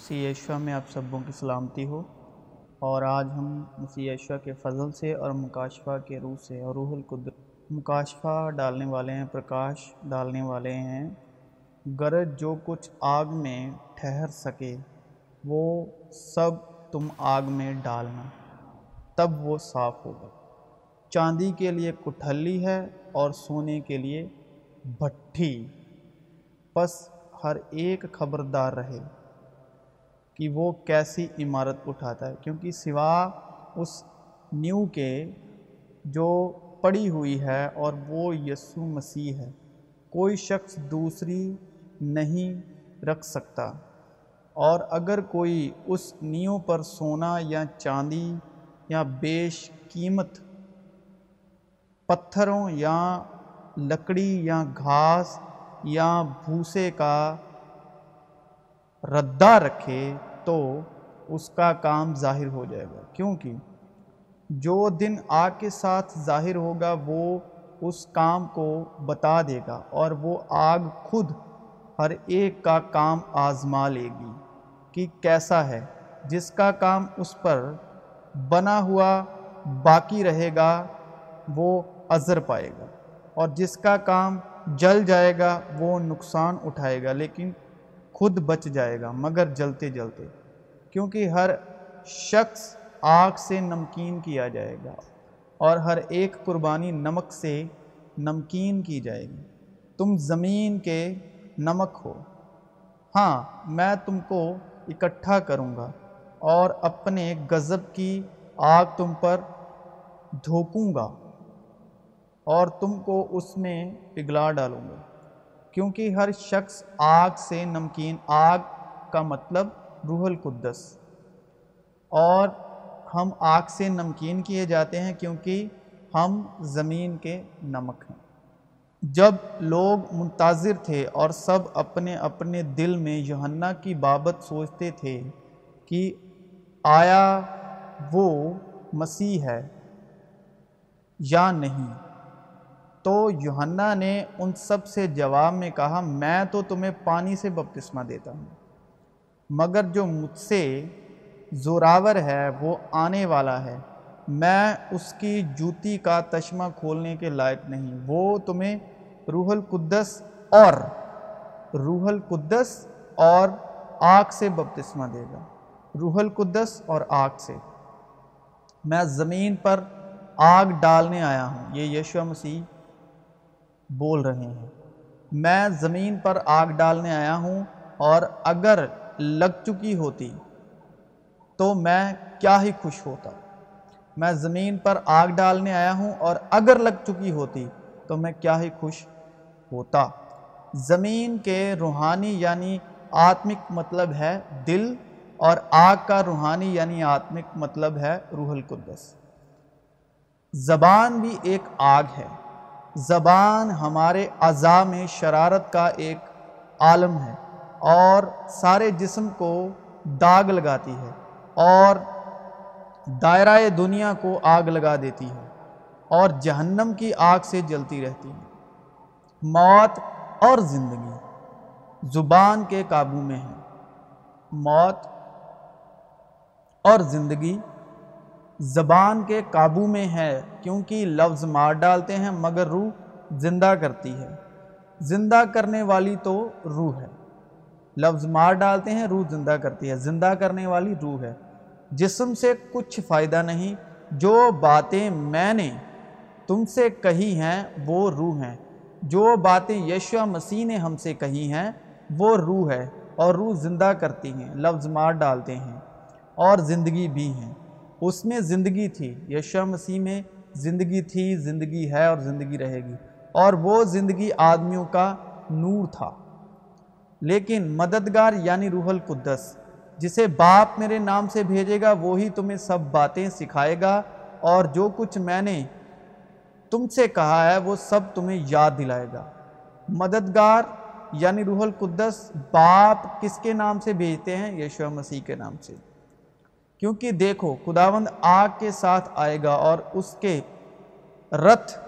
مسیح یشوع میں آپ سبوں کی سلامتی ہو۔ اور آج ہم مسیح یشوع کے فضل سے اور مکاشفہ کے روح سے اور روح القدس مکاشفہ ڈالنے والے ہیں، پرکاش ڈالنے والے ہیں۔ گرج جو کچھ آگ میں ٹھہر سکے، وہ سب تم آگ میں ڈالنا، تب وہ صاف ہوگا۔ چاندی کے لیے کٹھلی ہے اور سونے کے لیے بھٹھی۔ پس ہر ایک خبردار رہے۔ کہ وہ کیسی عمارت اٹھاتا ہے، کیونکہ سوا اس نیو کے جو پڑی ہوئی ہے اور وہ یسو مسیح ہے، کوئی شخص دوسری نہیں رکھ سکتا۔ اور اگر کوئی اس نیو پر سونا یا چاندی یا بیش قیمت پتھروں یا لکڑی یا گھاس یا بھوسے کا ردہ رکھے تو اس کا کام ظاہر ہو جائے گا۔ کیونکہ جو دن آگ کے ساتھ ظاہر ہوگا وہ اس کام کو بتا دے گا اور وہ آگ خود ہر ایک کا کام آزما لے گی کہ کیسا ہے۔ جس کا کام اس پر بنا ہوا باقی رہے گا وہ عذر پائے گا اور جس کا کام جل جائے گا وہ نقصان اٹھائے گا۔ لیکن خود بچ جائے گا، مگر جلتے جلتے، کیونکہ ہر شخص آگ سے نمکین کیا جائے گا اور ہر ایک قربانی نمک سے نمکین کی جائے گی۔ تم زمین کے نمک ہو۔ ہاں میں تم کو اکٹھا کروں گا اور اپنے غضب کی آگ تم پر دھوکوں گا اور تم کو اس میں پگھلا ڈالوں گا۔ کیونکہ ہر شخص آگ سے نمکین آگ کا مطلب روح القدس۔ اور ہم آگ سے نمکین کیے جاتے ہیں کیونکہ ہم زمین کے نمک ہیں۔ جب لوگ منتظر تھے اور سب اپنے اپنے دل میں یوحنا کی بابت سوچتے تھے کہ آیا وہ مسیح ہے یا نہیں تو یوحنا نے ان سب سے جواب میں کہا، میں تو تمہیں پانی سے بپتسمہ دیتا ہوں، مگر جو مجھ سے زوراور ہے، وہ آنے والا ہے۔ میں اس کی جوتی کا تشمہ کھولنے کے لائق نہیں، وہ تمہیں روح القدس اور روح القدس اور آگ سے بپتسمہ دے گا۔ روح القدس اور آگ سے۔ میں زمین پر آگ ڈالنے آیا ہوں، یہ یشو مسیح بول رہے ہیں۔ میں زمین پر آگ ڈالنے آیا ہوں اور اگر لگ چکی ہوتی تو میں کیا ہی خوش ہوتا۔ میں زمین پر آگ ڈالنے آیا ہوں اور اگر لگ چکی ہوتی تو میں کیا ہی خوش ہوتا۔ زمین کے روحانی یعنی آتمک مطلب ہے دل اور آگ کا روحانی یعنی آتمک مطلب ہے روح القدس۔ زبان بھی ایک آگ ہے۔ زبان ہمارے اعضاء میں شرارت کا ایک عالم ہے اور سارے جسم کو داغ لگاتی ہے اور دائرہ دنیا کو آگ لگا دیتی ہے اور جہنم کی آگ سے جلتی رہتی ہے۔ موت اور زندگی زبان کے قابو میں ہے موت اور زندگی زبان کے قابو میں ہے کیونکہ لفظ مار ڈالتے ہیں مگر روح زندہ کرتی ہے۔ زندہ کرنے والی تو روح ہے۔ لفظ مار ڈالتے ہیں، روح زندہ کرتی ہے۔ زندہ کرنے والی روح ہے۔ جسم سے کچھ فائدہ نہیں، جو باتیں میں نے تم سے کہی ہیں وہ روح ہیں۔ جو باتیں یشوع مسیح نے ہم سے کہی ہیں وہ روح ہے اور روح زندہ کرتی ہیں، لفظ مار ڈالتے ہیں اور زندگی بھی ہیں۔ اس میں زندگی تھی۔ یشوع مسیح میں زندگی تھی، زندگی ہے اور زندگی رہے گی۔ اور وہ زندگی آدمیوں کا نور تھا۔ لیکن مددگار یعنی روح القدس، جسے باپ میرے نام سے بھیجے گا، وہی تمہیں سب باتیں سکھائے گا۔ اور جو کچھ میں نے تم سے کہا ہے، وہ سب تمہیں یاد دلائے گا۔ مددگار یعنی روح القدس باپ کس کے نام سے بھیجتے ہیں؟ یشوع مسیح کے نام سے۔ کیونکہ دیکھو، خداوند آگ کے ساتھ آئے گا اور اس کے رتھ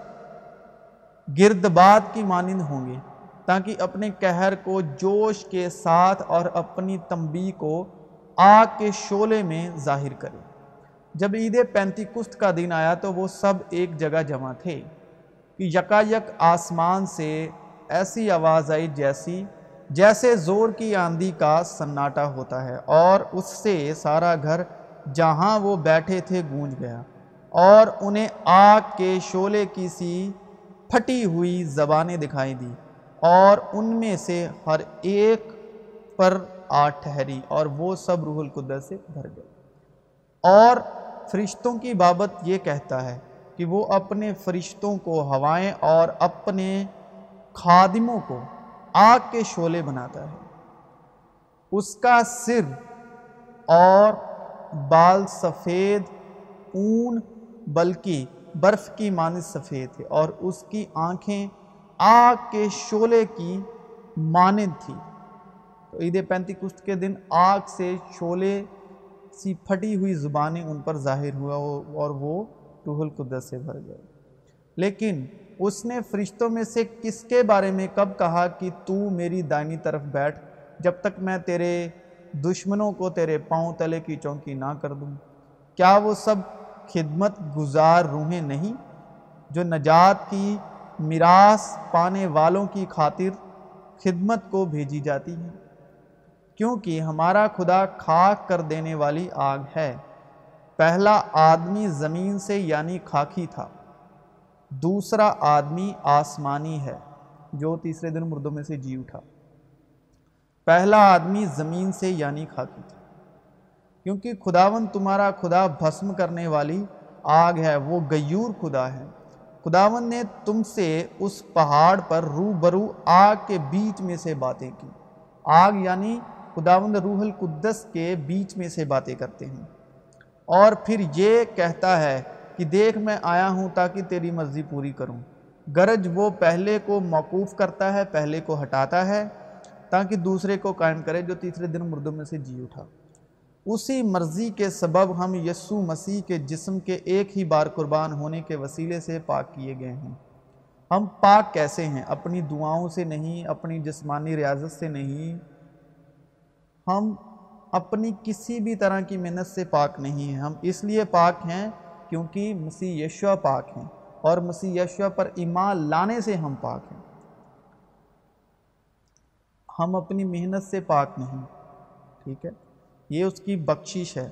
گردباد کی مانند ہوں گے، تاکہ اپنے قہر کو جوش کے ساتھ اور اپنی تنبی کو آگ کے شولے میں ظاہر کرے۔ جب عید پینتی کست کا دن آیا تو وہ سب ایک جگہ جمع تھے کہ یکا یک آسمان سے ایسی آواز آئی جیسی، جیسے زور کی آندھی کا سناٹا ہوتا ہے اور اس سے سارا گھر جہاں وہ بیٹھے تھے گونج گیا اور انہیں آگ کے شولے کی سی پھٹی ہوئی زبانیں دکھائی دی اور ان میں سے ہر ایک پر آ ٹھہری اور وہ سب روح القدس سے بھر گئے۔ اور فرشتوں کی بابت یہ کہتا ہے کہ وہ اپنے فرشتوں کو ہوائیں اور اپنے خادموں کو آگ کے شولے بناتا ہے۔ اس کا سر اور بال سفید اون، بلکہ برف کی مانند سفید تھے اور اس کی آنکھیں آگ کے شولے کی مانند تھی۔ تو عید پینتی کشت کے دن آگ سے شولے سی پھٹی ہوئی زبانیں ان پر ظاہر ہوا اور وہ روح القدس سے بھر گئے۔ لیکن اس نے فرشتوں میں سے کس کے بارے میں کب کہا کہ تو میری دائنی طرف بیٹھ جب تک میں تیرے دشمنوں کو تیرے پاؤں تلے کی چونکی نہ کر دوں۔ کیا وہ سب خدمت گزار روحیں نہیں جو نجات کی میراث پانے والوں کی خاطر خدمت کو بھیجی جاتی ہیں؟ کیونکہ ہمارا خدا خاک کر دینے والی آگ ہے۔ پہلا آدمی زمین سے یعنی خاکی تھا۔ دوسرا آدمی آسمانی ہے۔ جو تیسرے دن مردوں میں سے جی اٹھا۔ پہلا آدمی زمین سے یعنی خاکی تھا کیونکہ خداون تمہارا خدا بھسم کرنے والی آگ ہے، وہ گیور خدا ہے۔ خداون نے تم سے اس پہاڑ پر رو برو آگ کے بیچ میں سے باتیں کی۔ آگ یعنی خداون روح القدس کے بیچ میں سے باتیں کرتے ہیں۔ اور پھر یہ کہتا ہے کہ دیکھ، میں آیا ہوں تاکہ تیری مرضی پوری کروں۔ گرج وہ پہلے کو موقوف کرتا ہے، پہلے کو ہٹاتا ہے۔ تاکہ دوسرے کو قائم کرے جو تیسرے دن مردوں میں سے جی اٹھا۔ اسی مرضی کے سبب ہم یسو مسیح کے جسم کے ایک ہی بار قربان ہونے کے وسیلے سے پاک کیے گئے ہیں۔ ہم پاک کیسے ہیں؟ اپنی دعاؤں سے نہیں، اپنی جسمانی ریاضت سے نہیں۔ ہم اپنی کسی بھی طرح کی محنت سے پاک نہیں ہیں۔ ہم اس لیے پاک ہیں کیونکہ مسیح یشوع پاک ہیں اور مسیح یشوع پر ایمان لانے سے ہم پاک ہیں۔ ہم اپنی محنت سے پاک نہیں۔ ٹھیک ہے؟ یہ اس کی بخشش ہے۔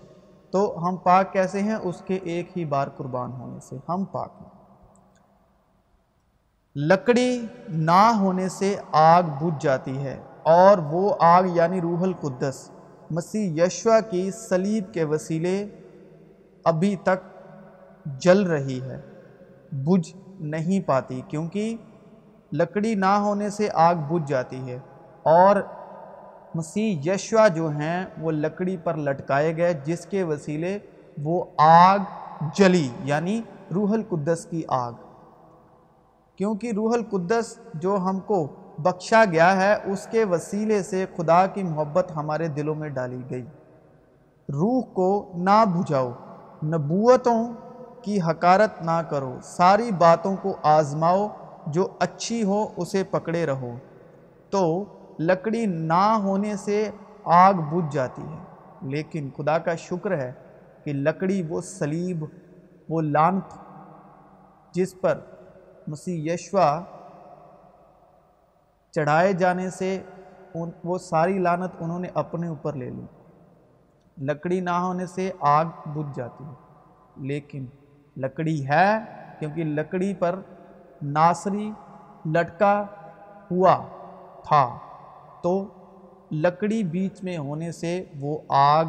تو ہم پاک کیسے ہیں؟ اس کے ایک ہی بار قربان ہونے سے۔ ہم پاک ہیں۔ لکڑی نہ ہونے سے آگ بجھ جاتی ہے اور وہ آگ یعنی روح القدس۔ مسیح یشوع کی سلیب کے وسیلے ابھی تک جل رہی ہے۔ بجھ نہیں پاتی کیونکہ لکڑی نہ ہونے سے آگ بجھ جاتی ہے۔ اور مسیح یشوع جو ہیں وہ لکڑی پر لٹکائے گئے، جس کے وسیلے وہ آگ جلی یعنی روح القدس کی آگ۔ کیونکہ روح القدس جو ہم کو بخشا گیا ہے، اس کے وسیلے سے خدا کی محبت ہمارے دلوں میں ڈالی گئی۔ روح کو نہ بجھاؤ، نبوتوں کی حکارت نہ کرو، ساری باتوں کو آزماؤ، جو اچھی ہو اسے پکڑے رہو۔ تو لکڑی نہ ہونے سے آگ بجھ جاتی ہے۔ لیکن خدا کا شکر ہے کہ لکڑی وہ سلیب وہ لانت جس پر مسیح یشوا چڑھائے جانے سے وہ ساری لانت انہوں نے اپنے اوپر لے لی۔ لکڑی نہ ہونے سے آگ بجھ جاتی ہے۔ لیکن لکڑی ہے کیونکہ لکڑی پر ناصری لٹکا ہوا تھا۔ تو لکڑی بیچ میں ہونے سے وہ آگ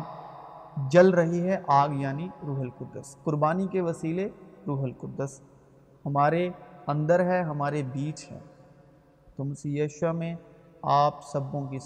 جل رہی ہے، آگ یعنی روح القدس۔ قربانی کے وسیلے روح القدس۔ ہمارے اندر ہے، ہمارے بیچ ہے۔ تو مسیح یشوع میں آپ سبوں کی